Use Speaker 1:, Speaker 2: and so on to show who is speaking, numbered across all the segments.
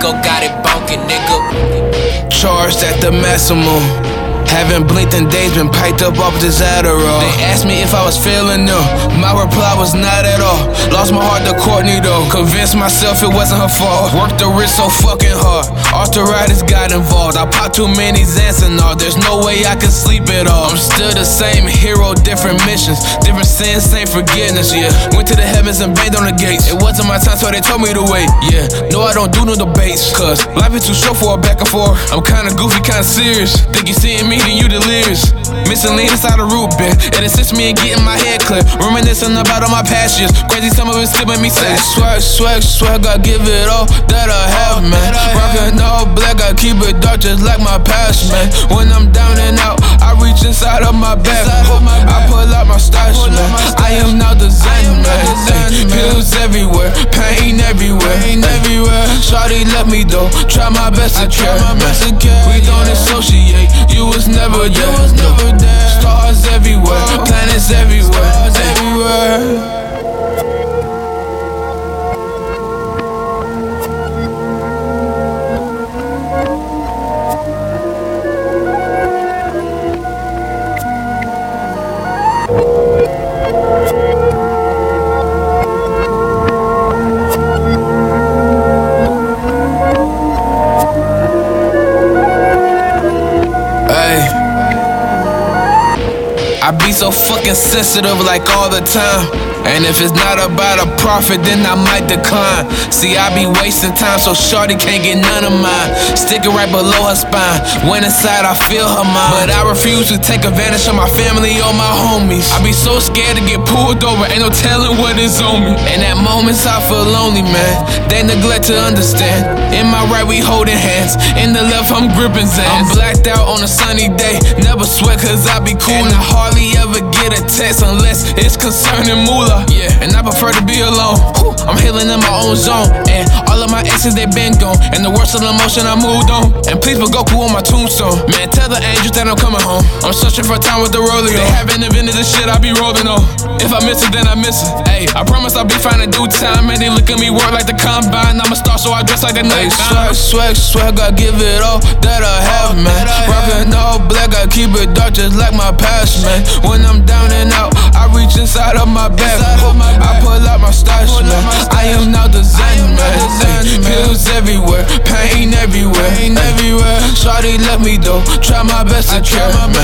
Speaker 1: Draco got it bonking, nigga. Charged at the maximum. Haven't blinked in days, been piped up off this Adderall. They asked me if I was feeling them. My reply was not at all. Lost my heart to Courtney though. Convinced myself it wasn't her fault. Worked the wrist so fucking hard. Arthritis got involved. I popped too many Xans and all. There's no way I can sleep at all. I'm still the same hero, different missions. Different sins, same forgiveness, yeah. Went to the heavens and banged on the gates. It wasn't my time, so they told me to wait, yeah. No, I don't do no debates. Cause life is too short for a back and forth. I'm kinda goofy, kinda serious. Think you seeing me then you delirious. Missing lean inside the root beer. It assists me in getting my head clear. Reminiscing about all my past years. Crazy, some of it skipping me say swag, swag, swag. I give it all that I have, man. Rockin' all black, I keep it dark just like my past, man. When I'm down and out, I reach inside of my back. I pull out my stash, man. Me though. Try my best to care. We don't associate. You was never there. No. Stars everywhere, planets everywhere, I be so fucking sensitive like all the time. And if it's not about a profit, then I might decline. See, I be wasting time, so Shorty can't get none of mine. Sticking right below her spine. When inside, I feel her mind. But I refuse to take advantage of my family or my homies. I be so scared to get pulled over, ain't no telling what is on me. And at moments, I feel lonely, man. They neglect to understand. In my right, we holding hands. In the left, I'm gripping Xans. I'm blacked out on a sunny day. Never sweat, cause I be cool. And I hardly ever get a text unless it's concerning moolah. Yeah, and I prefer to be alone. Whew, I'm healing in my own zone. And all of my exes, they been gone. And the worst of the emotion I moved on. And please put Goku on my tombstone. Man, tell the angels that I'm coming home. I'm searching for time with the rolling. They haven't invented the shit I be rolling on. If I miss it, then I miss it. Hey, I promise I'll be fine in due time. And they look at me work like the combine. I'm a star, so I dress like the night. Swag, swag, swag, I give it all that I have, man. Rockin' I keep it dark just like my past, man. When I'm down and out, I reach inside of my back. I pull out my stash, man. I am now the Xan, man. Pills everywhere, pain everywhere, everywhere. Shawty let me though, try my best to care, man.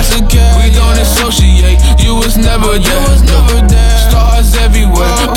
Speaker 1: We don't associate, you was never there. Stars everywhere, everywhere.